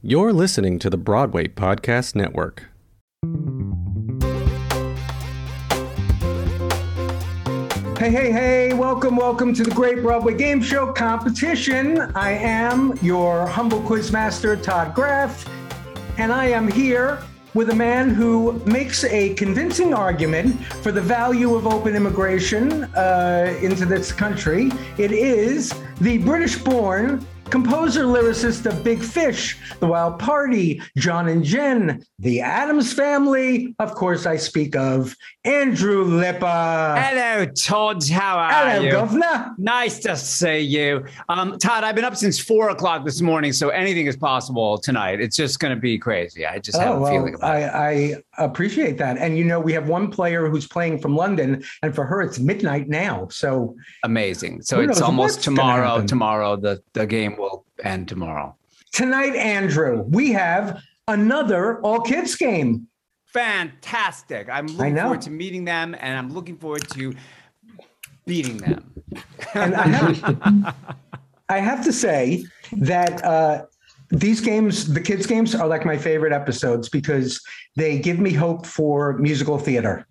You're listening to the Broadway Podcast Network. Hey, hey, hey, welcome, welcome to the Great Broadway Game Show competition. I am your humble quizmaster, Todd Graff, and I am here with a man who makes a convincing argument for the value of open immigration uh, into this country. It is the British born composer lyricist of Big Fish, The Wild Party, John and Jen, The Addams Family. Of course, I speak of Andrew Lippa. Hello, Todd. How are Hello, you? Hello, Governor. Nice to see you. Um, Todd, I've been up since four o'clock this morning, so anything is possible tonight. It's just going to be crazy. I just have Oh, a feeling well, about it. I, I appreciate that. And you know, we have one player who's playing from London, and for her, it's midnight now. So Amazing. So it's almost tomorrow. Tomorrow, the, the game will end tomorrow. tonight, Andrew, we have another all kids game. Fantastic. I'm I looking know. forward to meeting them, and I'm looking forward to beating them. And I have, I have to say that uh, these games, the kids' games, are like my favorite episodes because they give me hope for musical theater.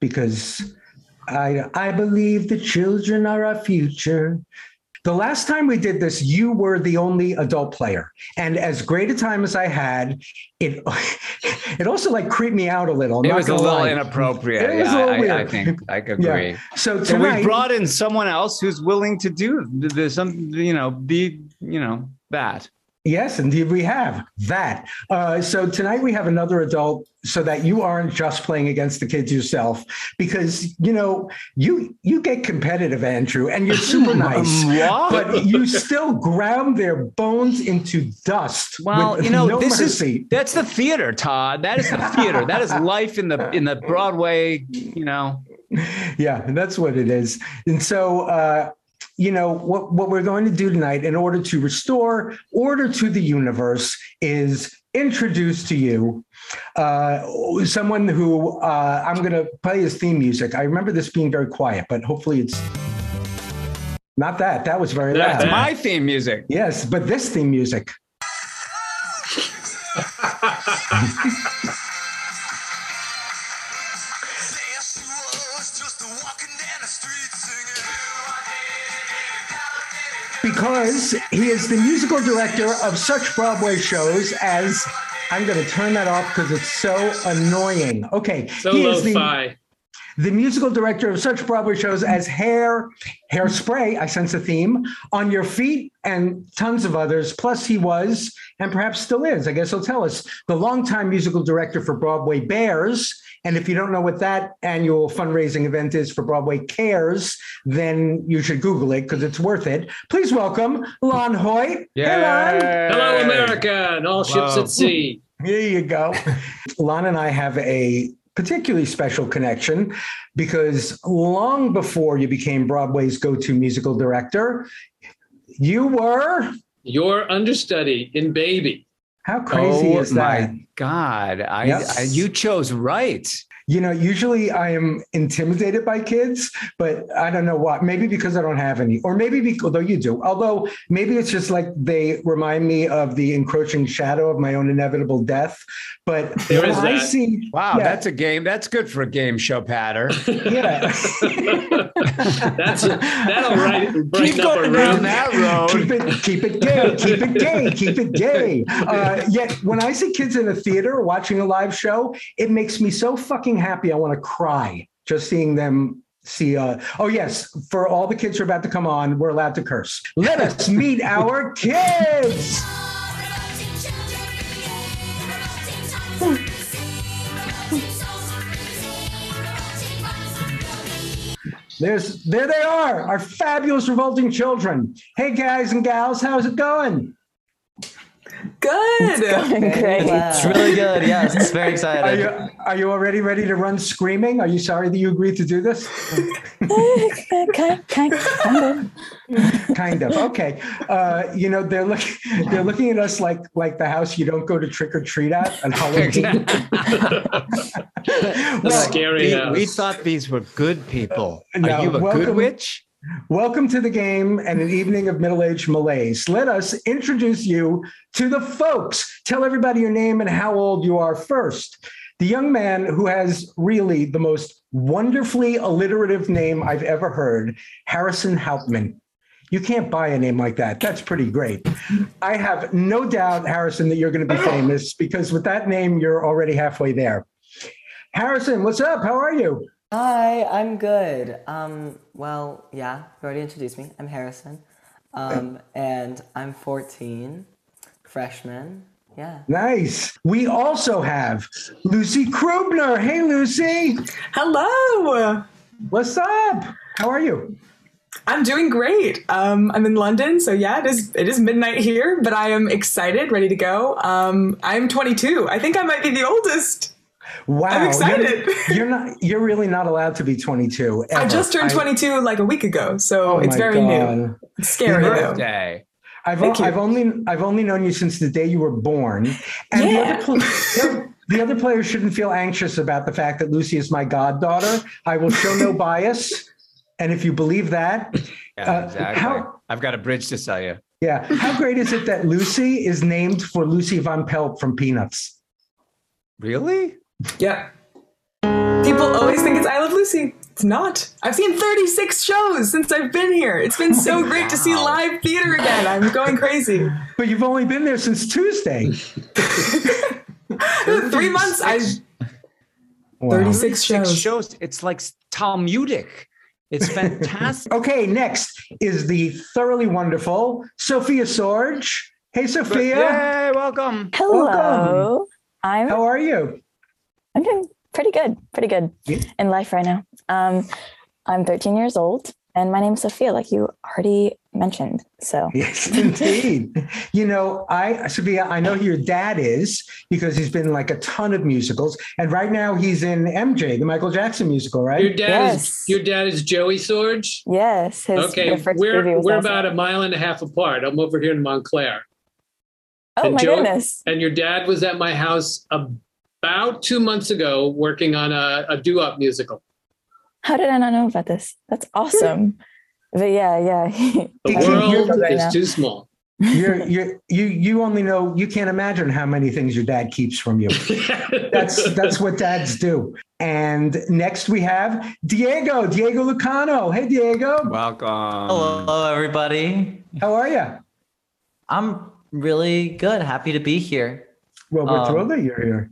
Because I, I believe the children are our future. The last time we did this, you were the only adult player, and as great a time as I had, it it also like creeped me out a little. I'm it was a little lie. inappropriate. It was a little I, I think I agree. So So tonight, we brought in someone else who's willing to do the some, you know, be, you know, that. Yes, indeed, we have that. Uh, so tonight we have another adult, so that you aren't just playing against the kids yourself, because you know you you get competitive, Andrew, and you're super nice, What? but you still ground their bones into dust. Well, with you know, no this mercy. is that's the theater, Todd. That is the theater. that is life in the in the Broadway. You know, yeah, and that's what it is. And so, uh, you know, what, what we're going to do tonight in order to restore order to the universe is introduce to you uh, someone who uh, I'm going to play his theme music. I remember this being very quiet, but hopefully it's not that. That was very That- loud. my theme music. Yes, but this theme music. because he is the musical director of such Broadway shows as I'm going to turn that off because it's so annoying. Okay, So he is the, the musical director of such Broadway shows as Hair, Hairspray, I sense a theme, On Your Feet, and tons of others. Plus, he was, and perhaps still is, I guess he'll tell us, the longtime musical director for Broadway Bears. And if you don't know what that annual fundraising event is for Broadway Cares, then you should Google it because it's worth it. Please welcome Lon Hoyt. Hey, Lon. Hello, America, and all ships at sea. Here you go. Lon and I have a particularly special connection because long before you became Broadway's go to musical director, you were. Your understudy in Baby. How crazy oh is that? my God! I, Yes. I you chose right. You know, usually I am intimidated by kids, but I don't know why. Maybe because I don't have any, or maybe because, although you do, although maybe it's just like they remind me of the encroaching shadow of my own inevitable death. But There when is I that. see, Wow, Yeah. that's a game. That's good for a game show patter. yeah. That's that'll right, Keep brighten going down room. that keep it keep it gay keep it gay keep it gay uh, yet when i see kids in a theater watching a live show it makes me so fucking happy i want to cry just seeing them see uh, oh yes for all the kids who are about to come on we're allowed to curse. Let us meet our kids! There's there they are our fabulous revolting children. Hey guys and gals how's it going Good. Great. It's really good. Yes, it's very Are you are you already ready to run screaming? Are you sorry that you agreed to do this? kind, kind, kind of. kind of. Okay. Uh, you know they're looking they're looking at us like like the house you don't go to trick or treat at on Halloween. A Well, scary we, house. we thought these were good people. No, Are you a welcome- good witch? Welcome to the game and an evening of middle aged malaise. Let us introduce you to the folks. Tell everybody your name and how old you are first. The young man who has really the most wonderfully alliterative name I've ever heard, Harrison Hauptman. You can't buy a name like that. That's pretty great. I have no doubt, Harrison, that you're going to be famous because with that name, you're already halfway there. Harrison, what's up? How are you? Hi, I'm good. Um, well, yeah, you already introduced me. I'm Harrison. Um, and I'm 14, freshman. Yeah. Nice. We also have Lucy Krubiner. Hey, Lucy. Hello. What's up? How are you? I'm doing great. Um, I'm in London, so yeah, it is it is midnight here, but I am excited, ready to go. Um, I'm 22. I think I might be the oldest. Wow. I'm excited. You're, you're not you're really not allowed to be 22. I just turned I- 22 like a week ago, so Oh it's very God. new. It's scary though. Birthday. I've, Thank you. I've only I've only known you since the day you were born. And the, Yeah. other pl- the other- the other players shouldn't feel anxious about the fact that Lucy is my goddaughter. I will show no bias. And if you believe that, Yeah, Uh, exactly. how- I've got a bridge to sell you. yeah. How great is it that Lucy is named for Lucy Von Pelt from Peanuts? Really? Yeah. People always think it's I Love Lucy. It's not. I've seen 36 shows since I've been here. It's been so great to see live theater again. I'm going crazy. But you've only been there since Tuesday. Three months. I Wow. 36 shows. shows. It's like Talmudic. It's fantastic. Okay, next is the thoroughly wonderful Sophia Sorge. Hey, Sophia. Yay, welcome. Hello. I'm How are you? I'm doing pretty good, pretty good Yeah. in life right now. Um, I'm 13 years old, and my name's Sophia, like you already mentioned. So Yes, indeed. you know, I, Sophia, I know who your dad is because he's been like a ton of musicals. And right now he's in MJ, the Michael Jackson musical, right? Your dad Yes. is your dad is Joey Sorge. yes, his Okay, we're we're about a mile and a half apart. I'm over here in Montclair, Oh and my Joe- goodness! and your dad was at my house about two months ago working on a, a doo-wop musical. How did I not know about this? That's awesome. but yeah, yeah. The world right is now. too small. You're, you're, you, you only know, you can't imagine how many things your dad keeps from you. That's, that's what dads do. And next we have Diego, Diego Locana. Hey, Diego. Welcome. Hello, everybody. How are you? I'm really good. Happy to be here. Well, we're Um, thrilled that you're here.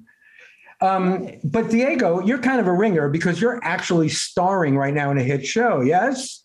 Um, but Diego, you're kind of a ringer because you're actually starring right now in a hit show. Yes.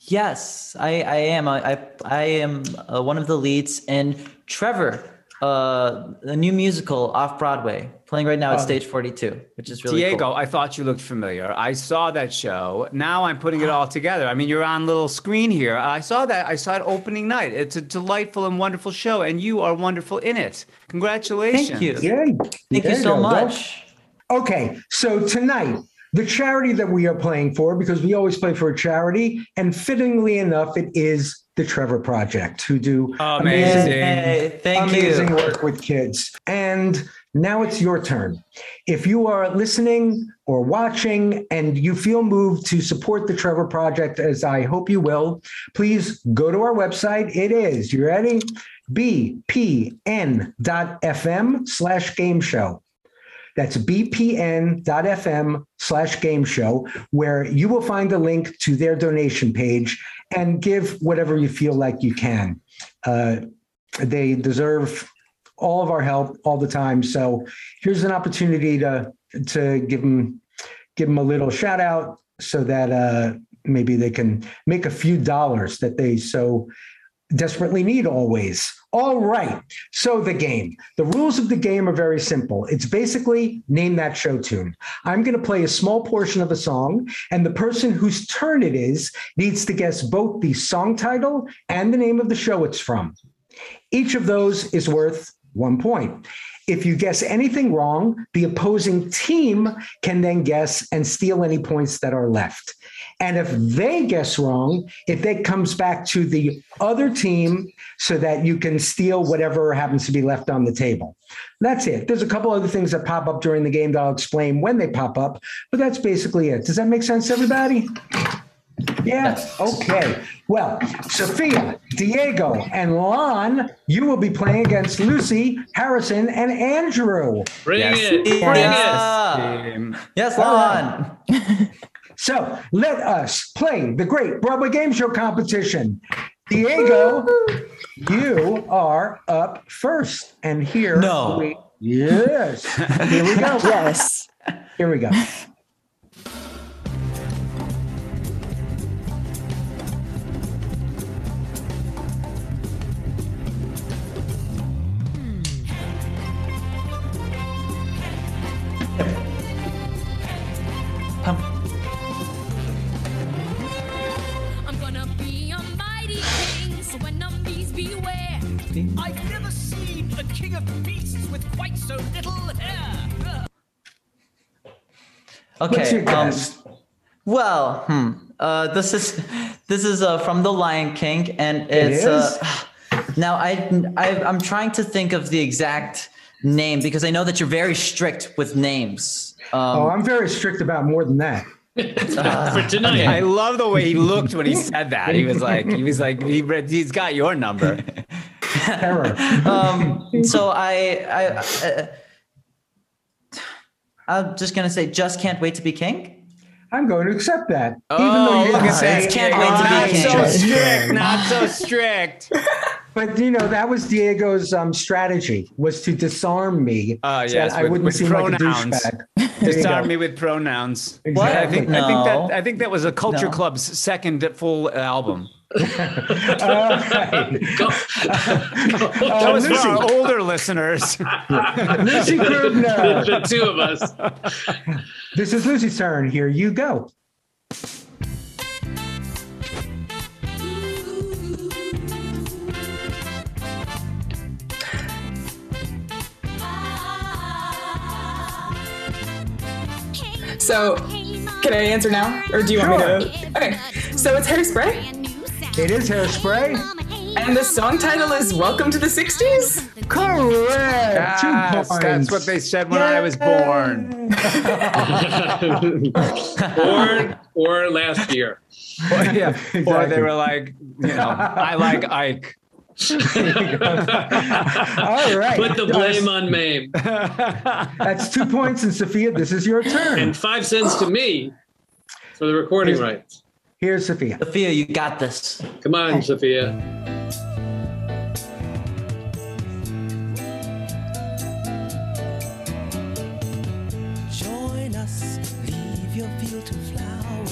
Yes, I, I am. I, I, I am uh, one of the leads in Trevor, uh, a new musical off Broadway, playing right now at Oh. Stage 42, which is really Diego, cool. I thought you looked familiar. I saw that show. Now I'm putting it all together. I mean, you're on little screen here. I saw that. I saw it opening night. It's a delightful and wonderful show, and you are wonderful in it. Congratulations. Thank you. Yay. Thank you so much. Okay, so tonight, the charity that we are playing for, because we always play for a charity, and fittingly enough, it is the Trevor Project, who do Amazing. Hey, thank amazing you. work with kids. And now it's your turn. If you are listening or watching and you feel moved to support the Trevor Project, as I hope you will, please go to our website. It is, you ready? bpn.fm slash game show. That's bpn.fm slash game show, where you will find a link to their donation page and give whatever you feel like you can. Uh, they deserve all of our help all the time. So here's an opportunity to to give them give them a little shout out so that uh, maybe they can make a few dollars that they so desperately need always. All right. So the game. The rules of the game are very simple. It's basically name that show tune. I'm going to play a small portion of a song, and the person whose turn it is needs to guess both the song title and the name of the show it's from. Each of those is worth one point. If you guess anything wrong, the opposing team can then guess and steal any points that are left. And if they guess wrong, if that comes back to the other team so that you can steal whatever happens to be left on the table. That's it. There's a couple other things that pop up during the game that I'll explain when they pop up, but that's basically it. Does that make sense, everybody? Yeah. Okay. Well, Sophia, Diego, and Lon, you will be playing against Lucy, Harrison, and Andrew. Bring Yes. it. Bring Yeah. Um, Yes, All Lon. So let us play the Great Broadway Game Show competition. Diego, you are up first, and here No. we yes. Here we go. Yes. Here we go. Well, hmm. Uh, this is this is uh, from The Lion King, and it's is? uh, now I, I I'm trying to think of the exact name because I know that you're very strict with names. Um, oh, I'm very strict about more than that. For tonight. I love the way he looked when he said that. He was like, he was like, he read, he's got your number. Terror. um, so I I uh, I'm just gonna say, just can't wait to be king. I'm going to accept that. Oh, even though you look didn't say that. Can't wait Oh, to be not so strict. Not so strict. But you know that was Diego's um, strategy was to disarm me. Oh, so yes, I with- wouldn't with seem pronouns. like a douchebag. There Disarm me with pronouns. Exactly. I think I think that I think that was a Culture No. Club's second full album. All right. Go- That was for our older listeners. Lucy Krubiner. the two of us. This is Lucy's turn. Here you go. So, can I answer now, or do you want me to? Okay. So it's hairspray, It is hairspray. and the song title is "Welcome to the '60s." Correct. Two Yes, points. that's what they said when I was born. born or last year. Or, yeah. or they were like, you know, I like Ike. All right. Put the blame on Mame. That's two points, and Sophia, this is your turn. And five cents to me for the recording rights. Here's Sophia. Sophia, you got this. Come on, Sophia. Join us, leave your field to flower.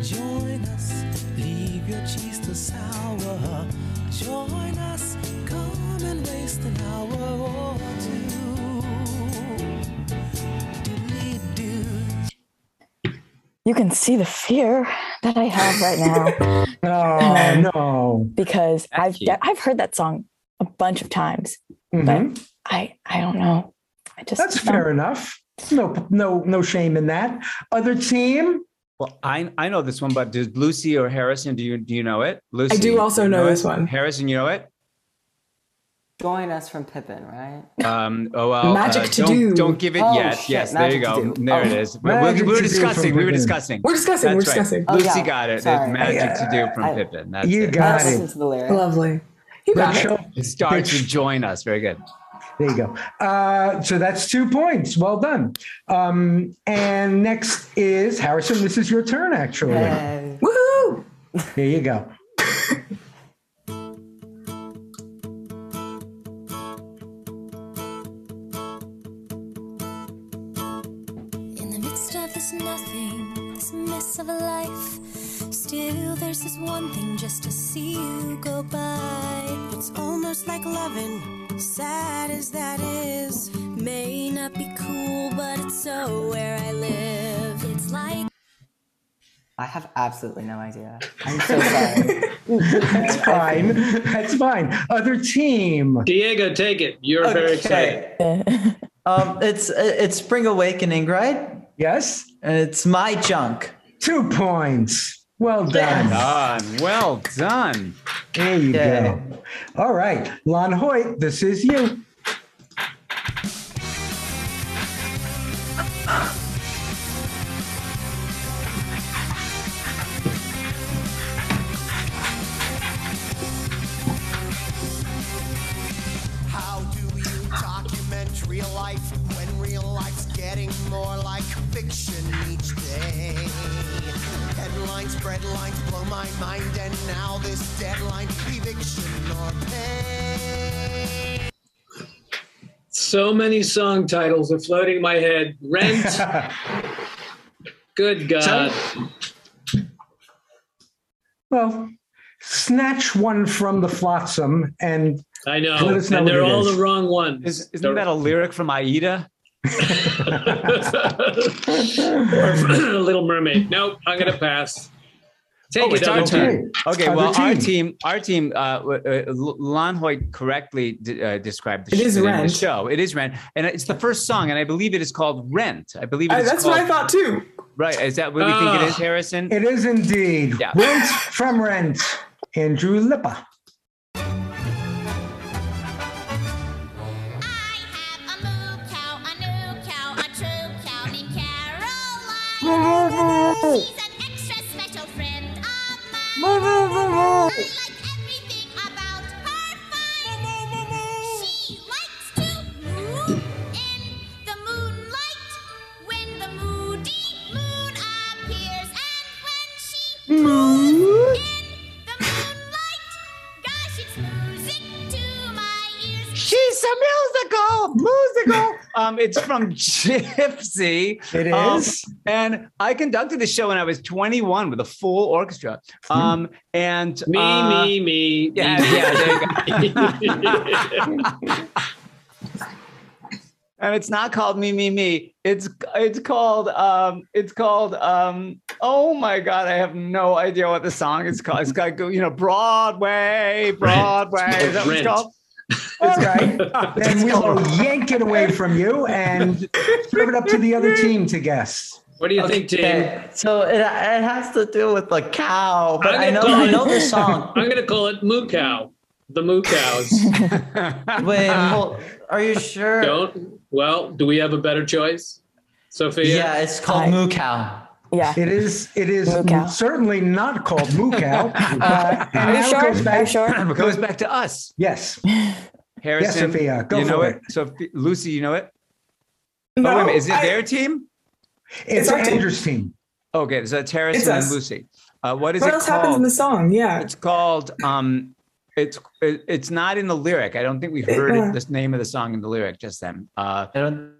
Join us, leave your cheese to sour. Join us, come and waste an hour or two. Diddly-do. You can see the fear that I have right now Oh no. because I've cute. I've heard that song a bunch of times, Mhm. but I I don't know. I just That's don't- fair enough. No, no, no shame in that. Other team. Well, I I know this one, but does Lucy or Harrison? Do you do you know it? Lucy, I do also you know it? this one. Harrison, you know it? Join us from Pippin, right? Um, oh well, Magic uh, to don't, do. Don't give it Oh, yet. shit, yes, there you go. There it Oh. is. We, we, Magic we were to do from discussing. We were discussing. We're discussing. That's we're right. discussing. Oh, Lucy yeah. got it. Sorry. It's magic Yeah. to do from I- Pippin. That's You it. got it. listened to the lyrics. Lovely. You got Good it. It starts to join us. Very good. There you go. Uh, so that's two points. Well done. Um, and next is Harrison. This is your turn, actually. Yay. Woohoo! Here you go. One thing just to see you go by. It's almost like loving, sad as that is. May not be cool, but it's so where I live. It's like I have absolutely no idea. I'm so sorry. That's fine. That's fine. Other team. Diego, take it. You're very excited. Okay. um, it's it's Spring Awakening, right? Yes. And it's my junk. Two points. Well done. Done. Well done. There you Okay. go. All right. Lon Hoyt, this is you. So many song titles are floating in my head. Rent. Good God. Well, snatch one from the flotsam and I know. Let us know and they're all is. the wrong ones. Is, isn't that a lyric from Aida? or Little Mermaid. Nope, I'm going to pass. Take Oh, it, it's our turn. team. Okay, Other well, our team. team, our team, uh, w- uh, Lon Hoyt correctly d- uh, described the, It sh- is the name of Rent. the show. It is Rent, and it's the first song, and I believe it is called Rent. I believe Uh, it's that's called, what I thought too. Right? Is that what we think it is, Ah. Harrison? it is indeed Yeah. Rent from Rent. Andrew Lippa. I it's from Gypsy. It is. Um, and I conducted the show when I was 21 with a full orchestra. Um, and Me, uh, me, me. Yeah, me. yeah, there you go. and it's not called me me me it's it's called um it's called um oh my god i have no idea what the song is called it's got you know broadway broadway is that what it's called All right. Ah, then we will yank it away from you and serve it up to the other team to guess. What do you think, team? Okay, so it, it has to do with a cow, but I'm I gonna know call I know the song. I'm going to call it Moo Cow. The Moo Cows. Wait, hold, are you sure? Don't. Well, do we have a better choice? Sophia? Yeah, it's called I- Moo Cow. Yeah. It is. It is certainly not called moo cow. Uh, and Are now sure? goes Are you back. sure? it goes back to us Yes. harrison Sophia, go you know for it it. so lucy you know it No, oh wait a minute is it I- their team It's our team. Andrew's team. okay so it's harrison It's and lucy uh, what is What it else happens called in the song? Yeah. It's called um it's it, it's not in the lyric. I don't think we heard Uh. it, this name of the song in the lyric just then. Uh I don't,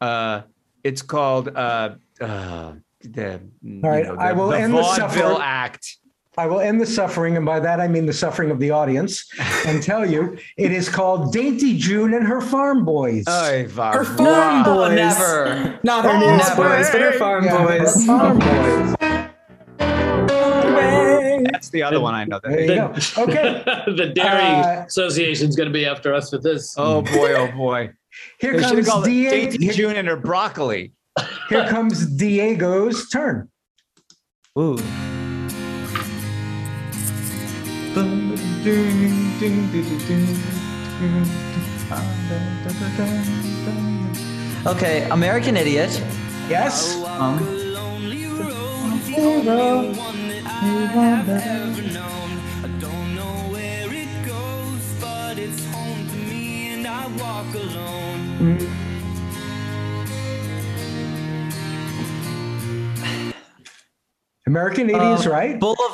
uh it's called uh uh the All right, I will end the vaudeville suffer- act. I will end the suffering, and by that I mean the suffering of the audience, and tell you it is called Dainty June and her Farm Boys. Oy, Her var- farm Oh, boys. never. Not her Oh, newsboys, but her farm Yeah, her boys. Farm Boys. That's the other one I know. There you That. go. Okay, the Dairy Uh, is going to be after us with this. Oh boy, oh boy. here They comes called it Diego. Dainty Here, June and her broccoli. Here comes Diego's turn. Ooh. Okay, American Idiot. Yes. Um, American Idiots, uh, right? Boulevard,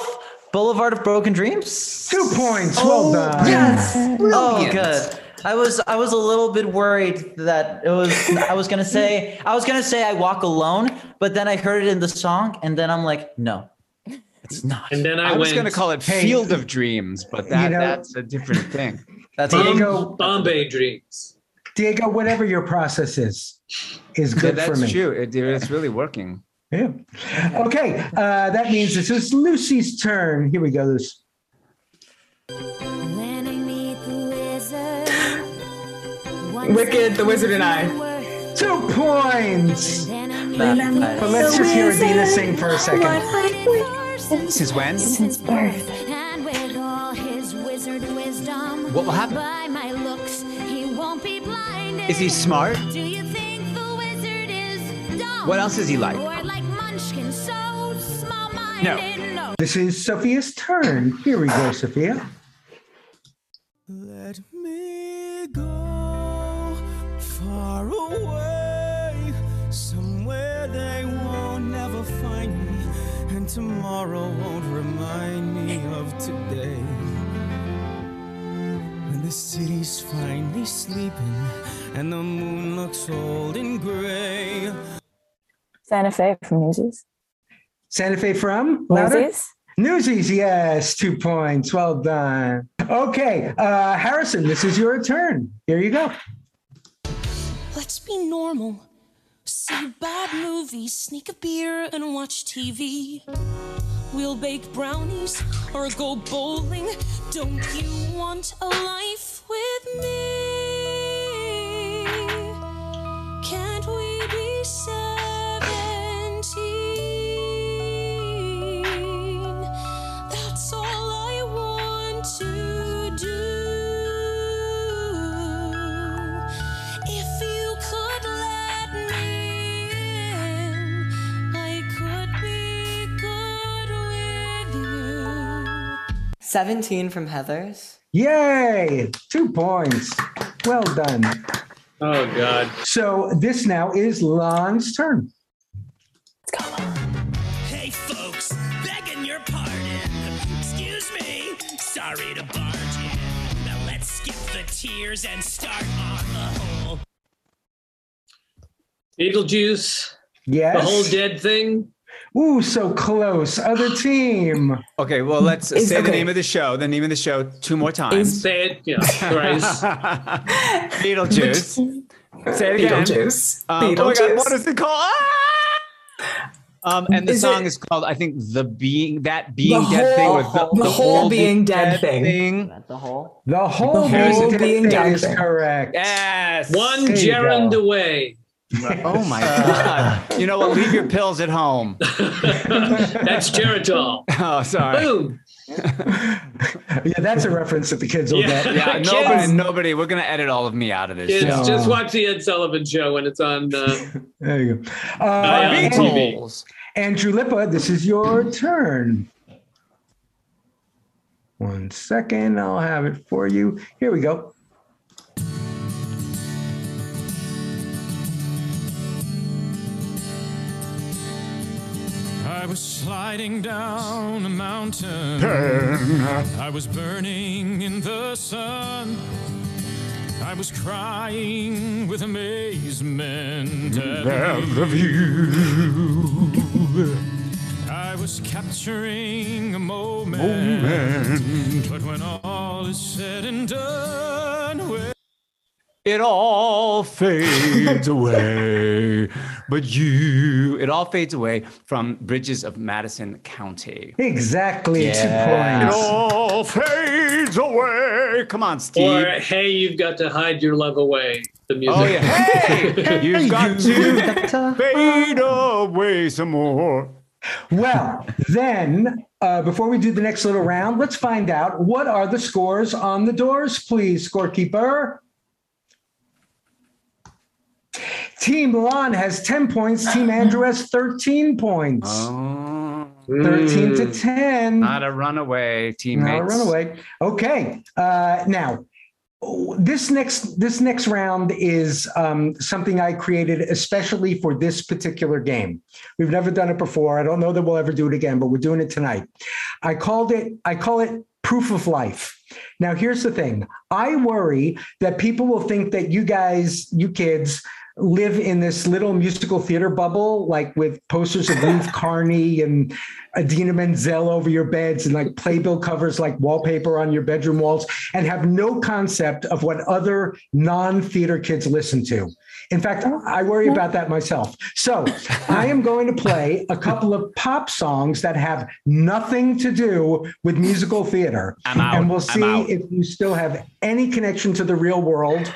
Boulevard of Broken Dreams. Two points. Well done. Yes. Oh, good. I was I was a little bit worried that it was I was gonna say I was gonna say I walk alone, but then I heard it in the song, and then I'm like, no, it's not. And then I, I was went going to call it Hey, Field of Dreams, but that know- that's a different thing. That's Diego- Bombay Dreams. Diego, whatever your process is, is good that's for me. That's true. It, it's really working. Yeah. Okay. Uh, that means this is Lucy's turn. Here we go, Lucy. When I meet the wizard, Wicked, the wizard and I. Two points. then I meet That- the that- But let's just hear Idina sing for a second. Since when? Since birth. And with all his wizard wisdom, What will happen? by my looks, he won't be blinded. Is he smart? Do you think the wizard is dumb? What else is he like? No. This is Sophia's turn. Here we go, Sophia. Let me go far away, somewhere they won't never find me, and tomorrow won't remind me of today. When the city's finally sleeping, and the moon looks old and gray. Santa Fe from Newsies. Santa Fe from? Louder? Newsies. Newsies, yes, two points. Well done. Okay, uh, Harrison, this is your turn. Here you go. Let's be normal. See bad movies, sneak a beer, and watch TV. We'll bake brownies or go bowling. Don't you want a life with me? 17 from Heather's. Yay! Two points. Well done. Oh God. So this now is Lon's turn. Let's go. Hey folks, begging your pardon. Excuse me, sorry to barge in. Now let's skip the tears and start on the whole. Beetlejuice. Yes. The whole dead thing. Ooh, so close. Other team. Okay, well, let's Is- say the name of the show. The name of the show two more times. Say it, yeah, thrice. Beetlejuice. Say it again. Beetlejuice. Um, Oh my God, what is it called? Ah! Um, and the Is song it- is called, I think, "The Being That Being The Dead Thing" whole- with the whole Being Dead Thing. The whole. The whole, The whole being, being dead dead is correct. Yes. One There you gerund go. Away. Oh my God! You know what? Leave your pills at home. That's Geritol. Oh, sorry. Boom. Yeah, that's a reference that the kids will Yeah. get. Yeah, Kids. nobody, nobody. We're gonna edit all of me out of this Kids, show. just watch the Ed Sullivan Show when it's on. Uh, There you go. Uh, on and- TV. Beatles. Andrew Lippa, this is your turn. One second, I'll have it for you. Here we go. I was sliding down a mountain. I was burning in the sun. I was crying with amazement at the view. I was capturing a moment. But when all is said and done, It all fades away, but you. It all fades away from Bridges of Madison County. Exactly, It two points. all fades away. Come on, Steve. or hey, you've got to hide your love away. The music. oh yeah. Hey, you've got to fade away some more. Well, then, uh, before we do the next little round, let's find out what are the scores on the doors, please, scorekeeper. Team Lon has 10 points. Team Andrew has 13 points. Oh, 13 to 10. not a runaway, teammates. Not a runaway. Okay. Uh, now, this next this next round is um, something I created especially for this particular game. We've never done it before. I don't know that we'll ever do it again, but we're doing it tonight. I called it. I call it proof of life. Now, here's the thing. I worry that people will think that you guys, you kids, live in this little musical theater bubble, like with posters of Ruth Carney and Idina Menzel over your beds and like playbill covers like wallpaper on your bedroom walls and have no concept of what other non-theater kids listen to. In fact, I worry about that myself. So I am going to play a couple of pop songs that have nothing to do with musical theater. And we'll see if you still have any connection to the real world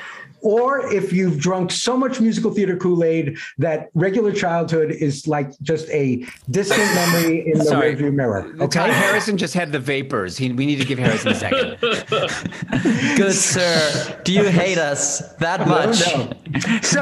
or if you've drunk so much musical theater Kool-Aid that regular childhood is like just a distant memory in the Sorry. rearview mirror. Okay. Okay. Harrison just had the vapors. He, we need to give Harrison a second. Good sir, do you hate us that much? No, no. So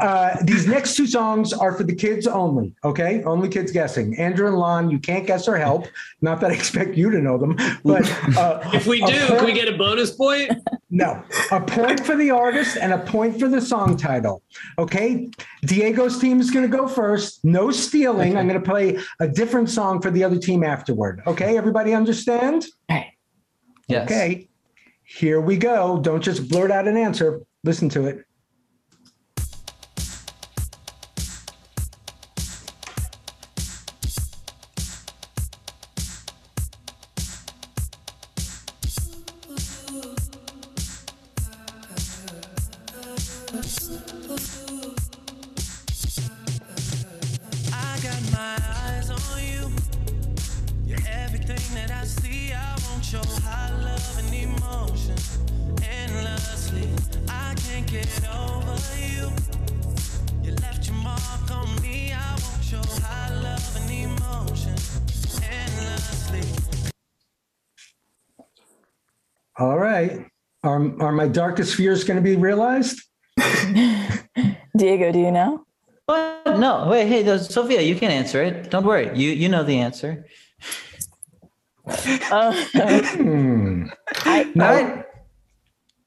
uh, these next two songs are for the kids only. Okay, only kids guessing. Andrew and Lon, you can't guess or help. Not that I expect you to know them, but uh, If we a do, per- can we get a bonus point? No, a point for the artist and a point for the song title. Okay, Diego's team is going to go first. No stealing. I'm going to play a different song for the other team afterward. Okay, everybody understand? Yes. Okay, here we go. Don't just blurt out an answer. Listen to it. My eyes on you. You're everything that I see. I want your high love and emotion endlessly. I can't get over you. You left your mark on me. I want your high love and emotion endlessly. All right. Are, are my darkest fears going to be realized? Diego, do you know? What? No, wait, hey, no, Sophia, you can answer it. Don't worry. You you know the answer. Uh, Hmm. I, No.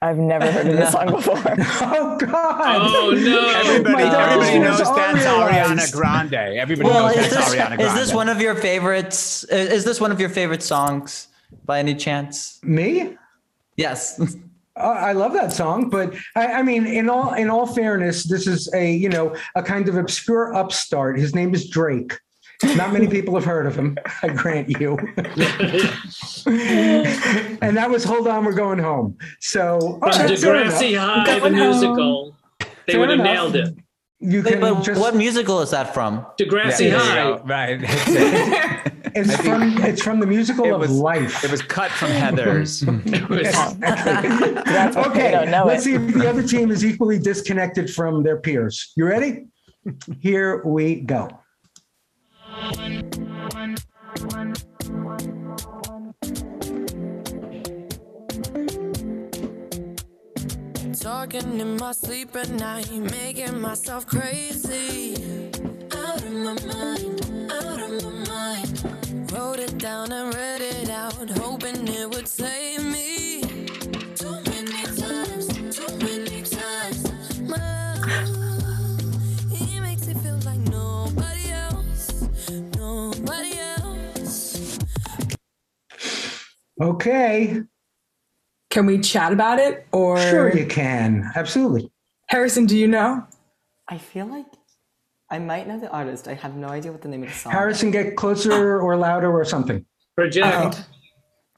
I've never heard of this song before. Oh God! Oh no! Everybody, My everybody knows fears that's. Ariana Grande. Everybody Well, knows is that's this, Ariana Grande. is this one of your favorites? Is is this one of your favorite songs by any chance? Me? Yes. Uh, I love that song, but I, I mean, in all in all fairness, this is a you know a kind of obscure upstart. His name is Drake. Not many people have heard of him. I grant you. and that was "Hold On, We're Going Home." So From okay, fair enough. Degrassi High, the Going home. musical. They Fair would have enough. nailed it. You Wait, can but just. what musical is that from? Degrassi Yeah, there High. go. Right. That's it. It's from it's from the musical of was- life. It was cut from Heather's. Was- That's okay, I don't know let's it. see if the other team is equally disconnected from their peers. You ready? Here we go. Talking in my sleep at night, making myself crazy. Out of my mind, it down and read it out, hoping it would save me. Too many times, too many times. My love, he makes it feel like nobody else, nobody else. Okay, Can we chat about it? Or sure you can. Absolutely. Harrison, do you know? I feel like I might know the artist. I have no idea what the name of the song. Harrison, get closer or louder or something. Project. Oh.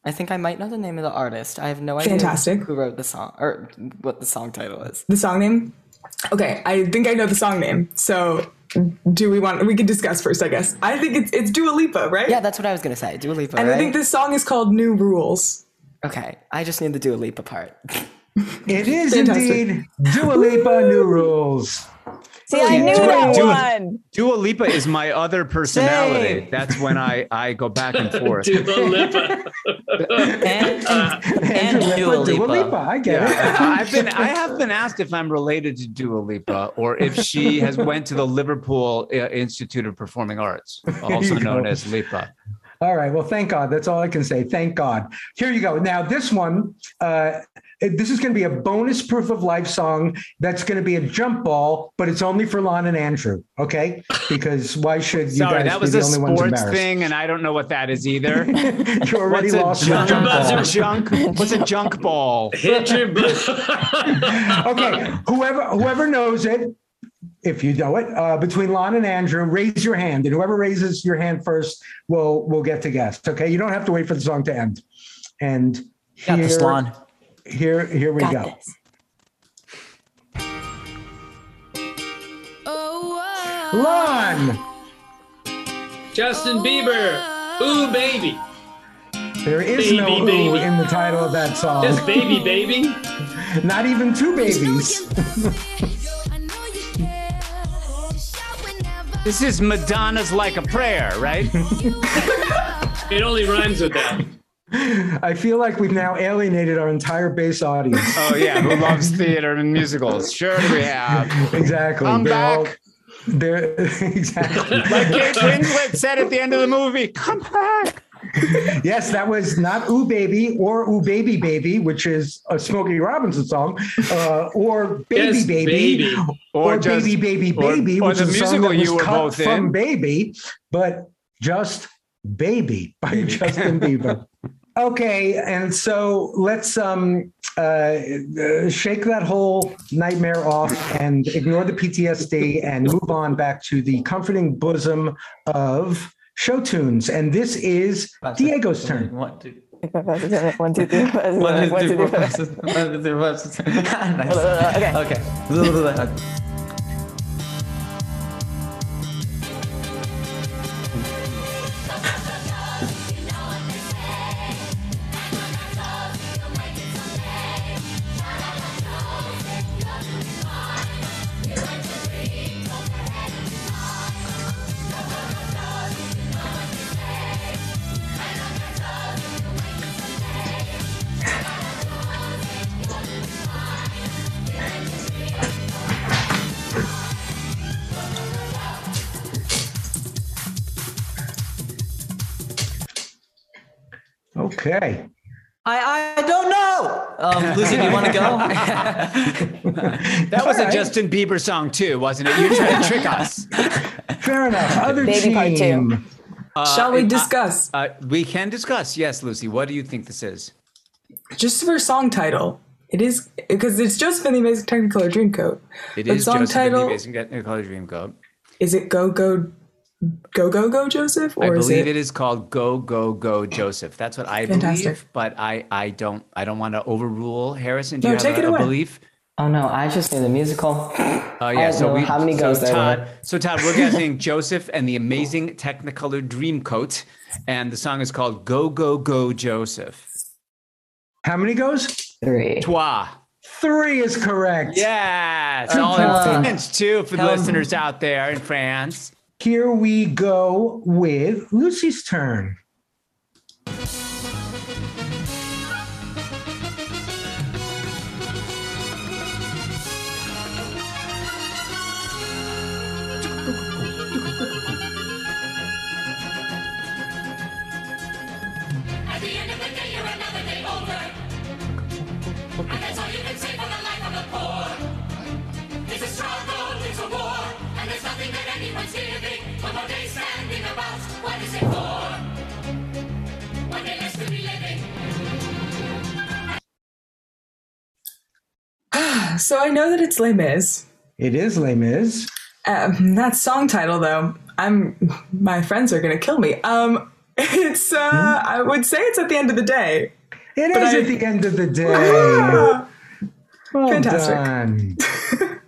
I think I might know the name of the artist. I have no idea Fantastic. who wrote the song or what the song title is. The song name? Okay, I think I know the song name. So do we want we could discuss first, I guess. I think it's it's Dua Lipa, right? Yeah, that's what I was gonna say. Dua Lipa, And right? I think this song is called New Rules. Okay, I just need the Dua Lipa part. It is Fantastic. indeed Dua Lipa New Rules. See, I knew Dua- that Dua- one. Dua Lipa is my other personality. Same. That's when I, I go back and forth. Dua Lipa. And, and, Dua Dua Lipa, Dua Lipa. Lipa, I get it. I've been I have been asked if I'm related to Dua Lipa or if she has went to the Liverpool uh, Institute of Performing Arts, also known go. as Lipa. All right. Well, thank God. That's all I can say. Thank God. Here you go. Now, this one, uh, it- this is going to be a bonus proof of life song. That's going to be a jump ball, but it's only for Lon and Andrew. Okay? Because why should you Sorry, guys that was be a the only ones sports embarrassed? thing, and I don't know what that is either. you already What's a lost junk, your jump what's ball. a junk? What's a junk ball? Hit your butt. okay, whoever whoever knows it, if you know it, uh, between Lon and Andrew, raise your hand, and whoever raises your hand first will will get to guess. Okay, you don't have to wait for the song to end. And Got this, here- Lon. Here, here we Got go. this. Oh, Lon, Justin Bieber. Ooh, baby. there is Baby, no ooh baby. in the title of that song. Just baby, baby. Not even two babies. This is Madonna's "Like a Prayer," right? It only rhymes with that. I feel like we've now alienated our entire base audience. Oh yeah, who loves theater and musicals? Sure, we have. Exactly. Come They're all- back. they're exactly. Like Kate Winslet said at the end of the movie, "Come back." yes, that was not Ooh Baby or Ooh Baby Baby, which is a Smokey Robinson song, uh, or Baby Yes, Baby, Baby. or, Or just- Baby Baby Baby, or which the is a song musical that was you were cut both from in. Baby, but just Baby by Justin Bieber. Okay, and so let's um, uh, uh, shake that whole nightmare off and ignore the PTSD and move on back to the comforting bosom of show tunes. And this is Diego's turn. One, two, One, two, three. one, One, two, two, three, three. four, five, six, one, two, three, four, six. Nice. Okay. Okay. Okay. Justin Bieber song too, wasn't it? You're trying to trick us. Fair enough. Other Baby part two. team. Shall we discuss? Uh, we can discuss. Yes, Lucy. What do you think this is? Just for song title. It is because it's Joseph and the Amazing Technicolor Dreamcoat. It But is song Joseph and title- the Amazing Technicolor Dreamcoat. Is it Go Go Go Go Go Joseph? I Or is believe it, it is called Go Go Go Joseph. That's what I Fantastic. believe, but I I don't I don't want to overrule Harrison. Do No, you have take a, it a away. belief? Oh no, I just knew the musical. Oh I yeah, don't so know we how many so goes there Todd. were. So Todd, we're guessing Joseph and the Amazing Technicolor Dreamcoat, and the song is called Go Go Go Joseph. How many goes? Three. Toi. Three is correct. Yeah, it's Two all in. French too for the listeners out there in France. Here we go with Lucy's turn. So I know that it's Les Mis. It is Les Mis. Um, that song title though, I'm my friends are gonna kill me. Um, it's uh, I would say it's at the end of the day. It is I- at the end of the day. Ah, Well Fantastic. done.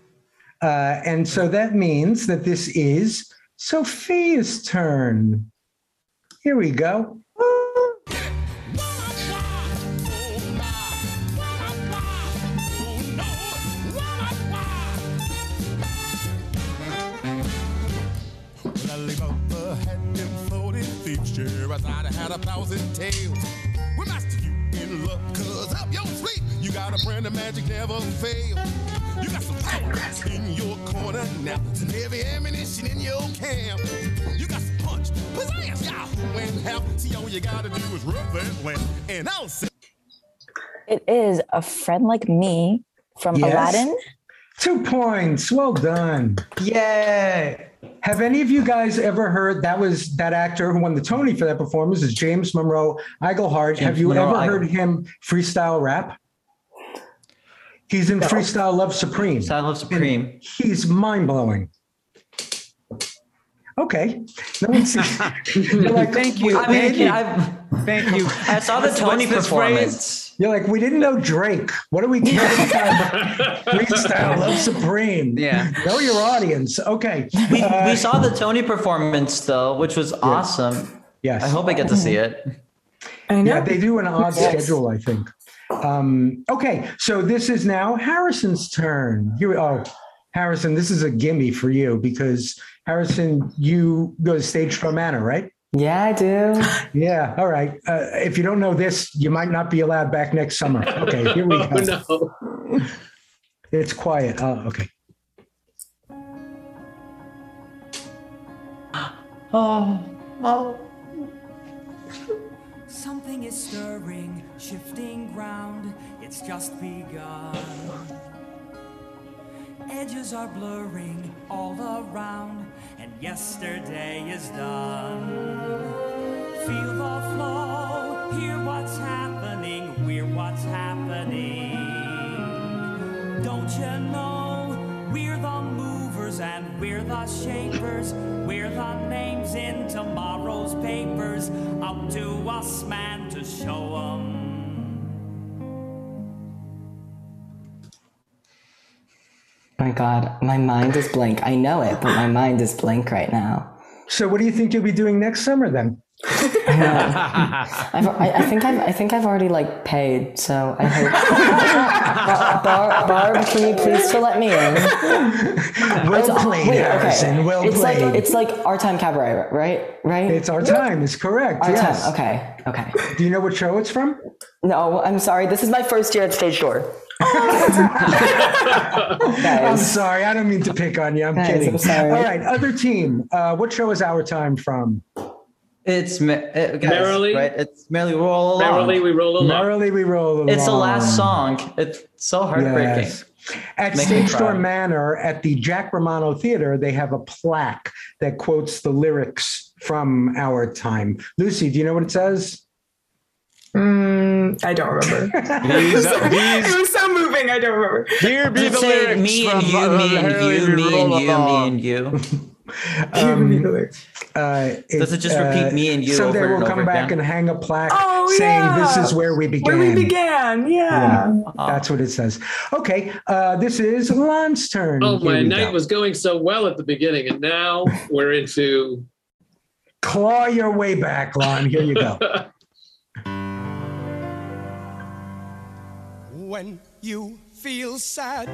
uh, and so that means that this is Sophia's turn. Here we go. Had a thousand tales. Well, master, you in luck, cause up your sleep, you got a brand of magic never fail. You got some power in your corner now, some heavy ammunition in your camp. You got some punch, pizzazz, yahoo, and half. See, all you gotta do is rub that lamp, and I'll say. It is a friend like me from Yes. Aladdin. Two points. Well done. Yay! Have any of you guys ever heard that was that actor who won the Tony for that performance is James Monroe Iglehart. Have you Monroe ever Igle- heard him freestyle rap? He's in Freestyle Love Supreme. Style Love Supreme. He's mind blowing. Okay. No one sees. You're like, Thank you. I mean, Thank you. I, Thank you. I saw the Tony what's this performance. You're like, we didn't know Drake. What are we talking about? Freestyle Love Supreme. Yeah. Know your audience. Okay. We, Uh, we saw the Tony performance though, which was awesome. yes. I hope I get to see it. I know. Yeah, they do an odd Yes. schedule, I think. Um, okay, so this is now Harrison's turn. Here, we- oh, Harrison, this is a gimme for you because Harrison, you go to Stage Door Manor, right? Yeah, I do. Yeah. All right. Uh, if you don't know this, you might not be allowed back next summer. Okay, here we go. Oh no. It's quiet. Oh, okay. Oh, oh. Something is stirring, shifting ground, it's just begun. Edges are blurring all around, and yesterday is done. Feel the flow, hear what's happening, we're what's happening. Don't you know we're the movers and we're the shapers? We're the names in tomorrow's papers. Up to us, man, to show 'em. God, my mind is blank. I know it, but my mind is blank right now. So, what do you think you'll be doing next summer then? I've, I, I think I've, I think I've already like paid, so I hope. Bar, Barb, can you please still let me in? Well It's- uh, played, Harrison, well it's played. like it's like our time cabaret, right? Right? It's our time. It's correct. Our yes. time. Okay. Okay. Do you know what show it's from? No, I'm sorry. This is my first year at Stage Door. I'm sorry. I don't mean to pick on you. I'm Guys, kidding. I'm sorry. All right, other team. Uh, what show is our time from? It's me- uh, guys, Merrily? right? It's merrily we roll along. Merrily we roll along. Merrily we roll along. It's the last song. It's so heartbreaking. Yes. At Make Stage Door. Manor at the Jack Romano Theater, they have a plaque that quotes the lyrics from our time. Lucy, do you know what it says? Mm, I don't remember. These- it these- was so moving. I don't remember. Here be the say lyrics me and you, uh, me and you, me and you, me and you? Um, uh, Does it just repeat me and you Someday over we'll and come over back again? and hang a plaque Oh, saying yeah. this is where we began. Where we began. Yeah. Yeah, that's what it says. Okay, uh, this is Lon's turn. Oh, Here my night go. was going so well at the beginning, and now we're into. Claw your way back, Lon. Here you go. When you feel sad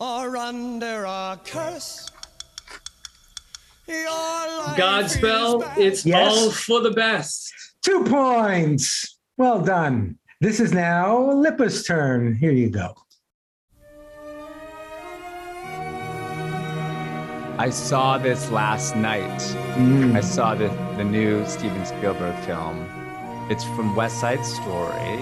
or under a curse, Godspell, it's Yes. all for the best. Two points. Well done. This is now Lippa's turn. Here you go. I saw this last night. Mm. I saw the, the new Steven Spielberg film. It's from West Side Story,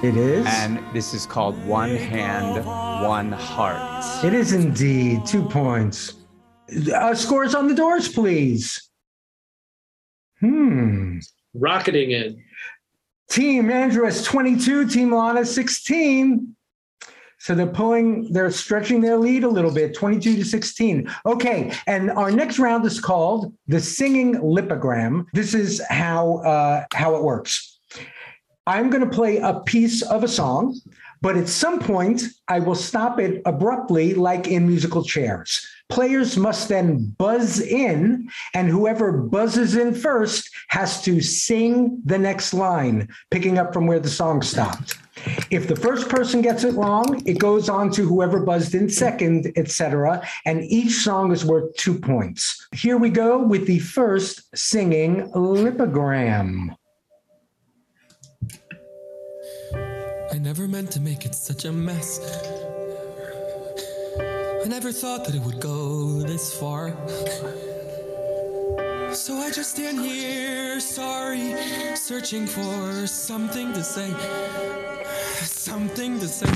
It is. and this is called One Hand, One Heart. it is indeed two points. Uh, scores on the doors, please. Hmm. Rocketing in. Team Andrew has 22, Team Lana 16. So they're pulling, they're stretching their lead a little bit, 22 to 16. Okay, and our next round is called the singing lipogram. This is how uh, how it works. I'm going to play a piece of a song, but at some point I will stop it abruptly, like in musical chairs. Players must then buzz in, and whoever buzzes in first has to sing the next line, picking up from where the song stopped. If the first person gets it wrong, it goes on to whoever buzzed in second, etc. And each song is worth two points. Here we go with the first singing lipogram. Never meant to make it such a mess. I never thought that it would go this far. So I just stand here, sorry, searching for something to say. Something to say.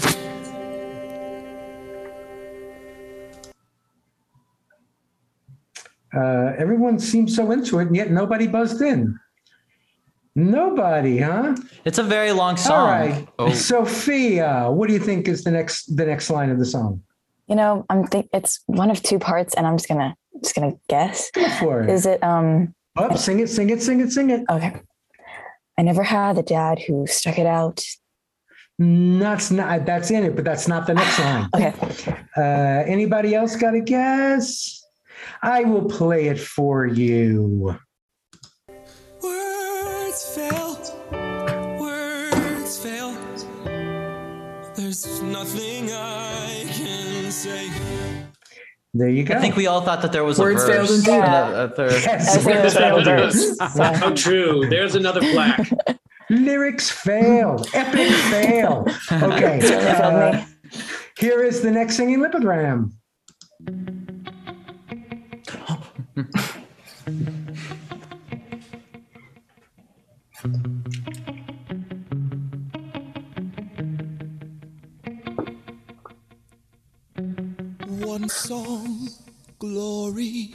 Uh, everyone seems so into it, and yet nobody buzzed in. Nobody, huh? It's a very long song. All right, Sophia, what do you think is the next the next line of the song? You know, I'm think it's one of two parts, and I'm just gonna just gonna guess. Go for it. Is it um? Up, sing it, sing it, sing it, sing it. Okay. I never had a dad who stuck it out. That's not that's in it, but that's not the next line. Okay. Uh, anybody else got a guess? I will play it for you. There you go. I think we all thought that there was Words a failed verse. indeed. and a- a third. Yes, I think it was failed. Beetlejuice. Yeah. How true. There's another plaque. Lyrics fail. Epic fail. Okay. Uh, here is the next singing lipogram. song, glory.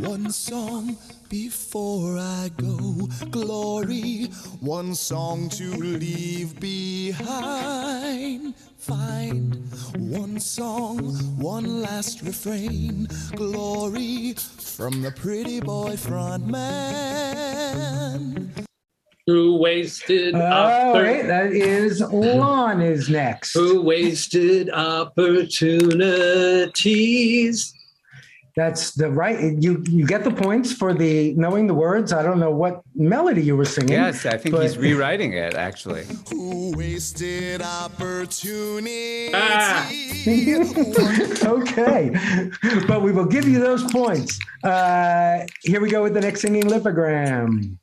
One song before I go, glory. One song to leave behind. Find one song, one last refrain, glory from the pretty boy front man. Who wasted All right, oppor- that is Lon is next. Who wasted opportunities? That's the right. You you get the points for the knowing the words. I don't know what melody you were singing. Yes, I think he's rewriting it actually. Who wasted opportunity? Ah. okay, but we will give you those points. Uh, here we go with the next singing lipogram.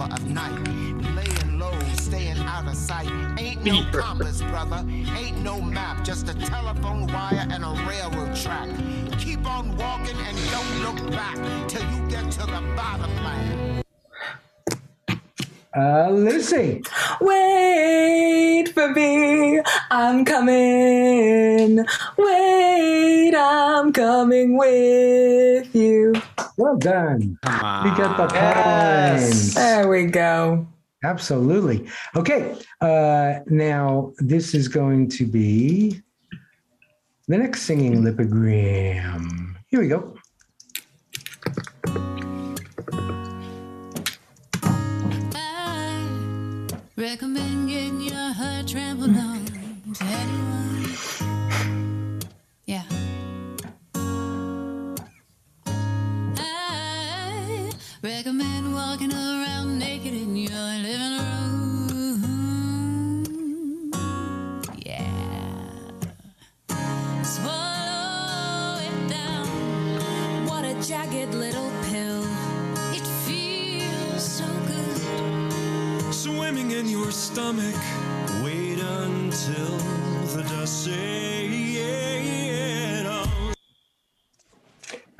Cover of night. Laying low, staying out of sight. Ain't no compass, brother. Ain't no map. Just a telephone wire and a railroad track. Keep on walking and don't look back till you get to the bottom line. Uh, Lucy. Wait for me, I'm coming. Wait, I'm coming with you. Well done. Come You get the Yes. points. There we go. Absolutely. Okay. Uh, now this is going to be the next singing lipogram. Here we go. Recommend getting your heart trampled on anyone. In your stomach. Wait until the dust settles.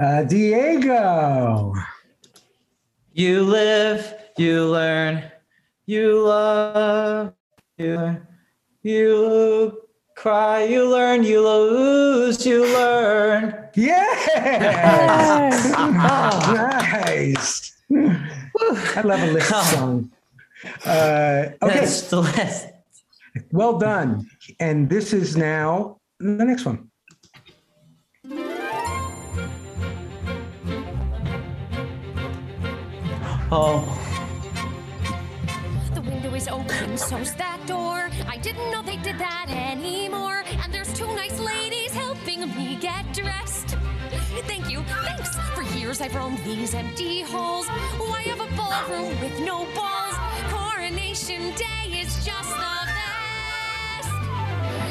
Uh, Diego. You live, you learn, you love, you learn, you cry, you learn, you lose, you learn. Yes! nice. I love a list song. Uh, okay. That's the list. Well done. And this is now the next one. Oh. The window is open, so's that door. I didn't know they did that anymore. And there's two nice ladies helping me get dressed. Thank you, thanks. For years I've roamed these empty halls. Why have a ballroom with no balls? Coronation Day is just the best.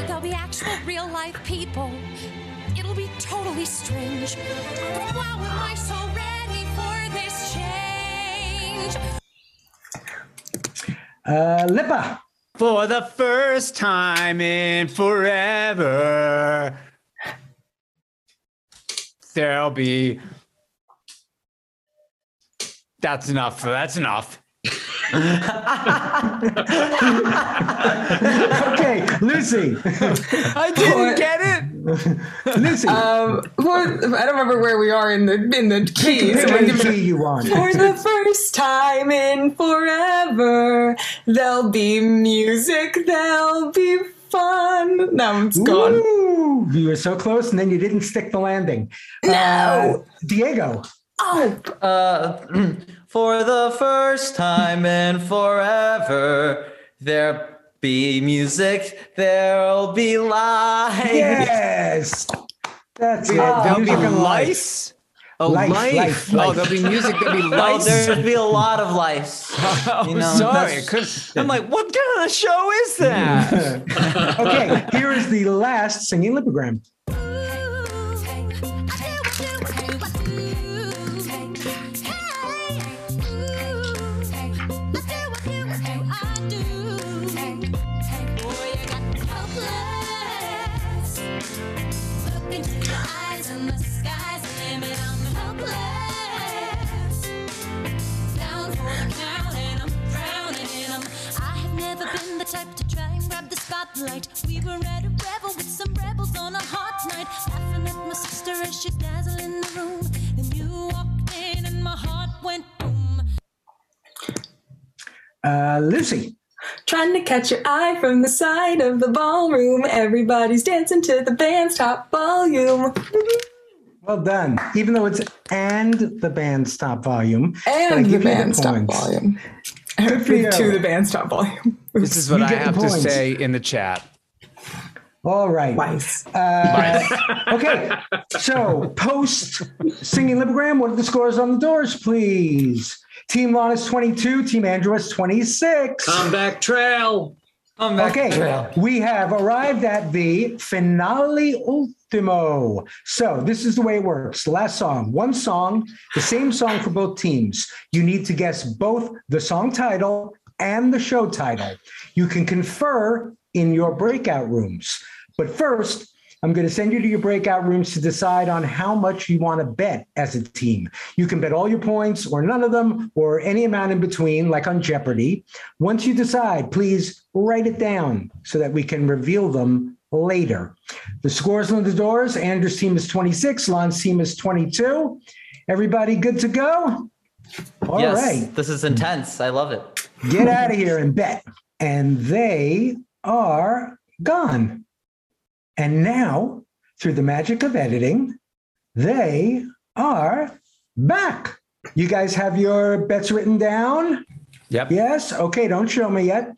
There'll be actual real life people. It'll be totally strange. Wow, am I so ready for this change? Uh, Lippa. For the first time in forever, there'll be. That's enough. That's enough. Okay, Lucy. I didn't get it. Lucy. Um, for, I don't remember where we are in the in the key. Pick so any give it- key you want. For the first time in forever, there'll be music, there'll be fun. Now it's gone. Ooh, you were so close, and then you didn't stick the landing. No. Uh, Diego. Oh, Uh, for the first time in forever, there'll be music, there'll be life. Yes. That's it. There'll be Music and life. Oh, Life, life. life, Oh, there'll be music. There'll be Oh, there'll be a lot of lice. Oh, You know, sorry. I'm like, what kind of show is that? okay, here is the last singing lipogram. Catch your eye from the side of the ballroom. Everybody's dancing to the band's top volume. Well done. Even though it's and the band's top volume. And the give you band's top volume. Good for you. to the band's top volume. This is what You I have to say in the chat. All right. Uh, okay. So post singing Lipogram, what are the scores on the doors, please? Team Lon is 22, Team Andrew is 26. Comeback trail. okay, we have arrived at the finale ultimo. So this is the way it works. Last song, one song, the same song for both teams. You need to guess both the song title and the show title. You can confer in your breakout rooms. But first, I'm going to send you to your breakout rooms to decide on how much you want to bet as a team. You can bet all your points or none of them or any amount in between, like on Jeopardy. Once you decide, please write it down so that we can reveal them later. The scores on the doors Andrew's team is 26, Lon's team is 22. Everybody good to go? All right, yes, this is intense. I love it. get out of here and bet. And they are gone. And now, through the magic of editing, they are back. You guys have your bets written down? Yep. Yes? Okay, don't show me yet.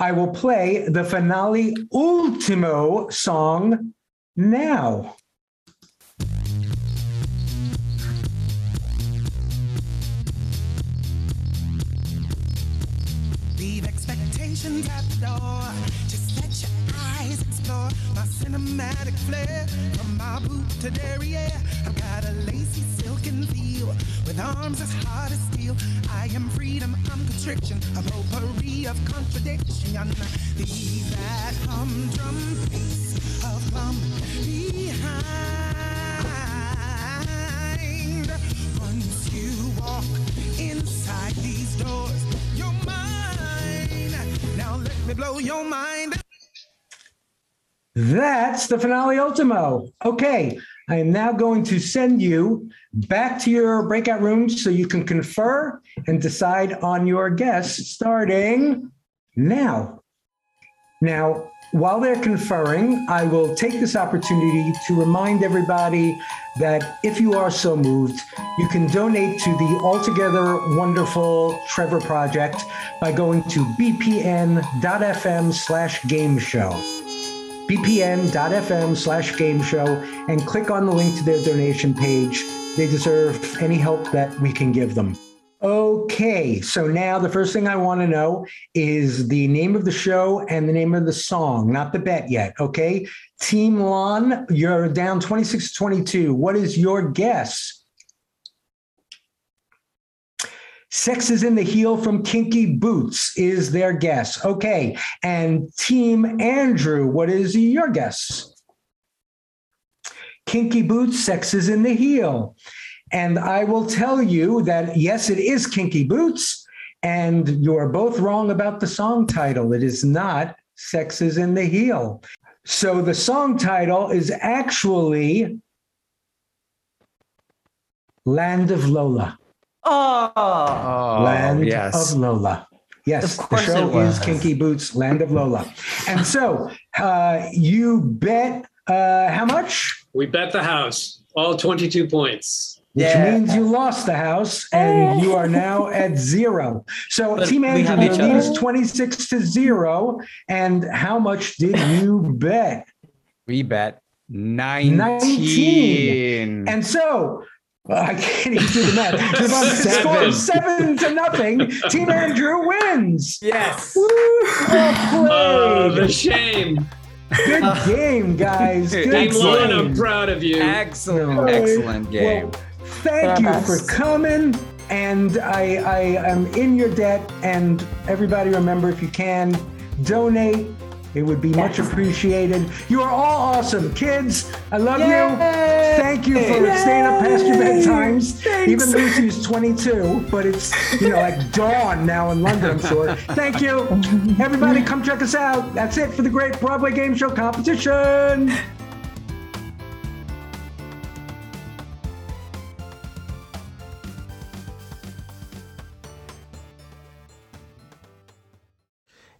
I will play the finale ultimo song now. Leave expectations at the door. Cinematic flair. From my boot to derriere, I've got a lacy silken feel with arms as hard as steel. I am freedom, I'm constriction, a potpourri of contradiction. Leave that humdrum piece of plum behind. Once you walk inside these doors, you're mine. Now let me blow your mind. That's the finale ultimo. Okay, I am now going to send you back to your breakout rooms so you can confer and decide on your guests starting now. Now, while they're conferring, I will take this opportunity to remind everybody that if you are so moved, you can donate to the altogether wonderful Trevor Project by going to bpn.fm slash game show bpn.fm slash game show and click on the link to their donation page. They deserve any help that we can give them. Okay, so now the first thing I want to know is the name of the show and the name of the song, not the bet yet. Okay, Team Lon, you're down 26 22. What is your guess? Sex is in the heel from Kinky Boots is their guess. Okay. And Team Andrew, what is your guess? Kinky Boots, Sex is in the heel. And I will tell you that yes, it is Kinky Boots. And you're both wrong about the song title. It is not Sex is in the Heel. So the song title is actually Land of Lola. Oh, Land yes. of Lola. Yes, Of the show it was. is Kinky Boots, Land of Lola. And so uh, you bet uh, how much? We bet the house, all 22 points. Which Yeah. means you lost the house and you are now at zero. So But Team we Andrew other. leads 26 to zero. And how much did you bet? We bet 19. 19. And so well, I can't even do the math. It's about the score Seven. is seven to nothing. Team Andrew wins. Yes. Well oh, oh, the shame. Good uh, game, guys. Good Team Lon, I'm proud of you. Excellent, All right. excellent game. Well, thank you for coming. And I, I am in your debt. And everybody remember, if you can, donate It would be much appreciated. You are all awesome. Kids, I love you. Thank you for Yay. staying up past your bedtimes. Thanks. Even Lucy's 22, but it's, you know, like dawn now in London, I'm sure. Thank you. Everybody, come check us out. That's it for the Great Broadway Game Show competition.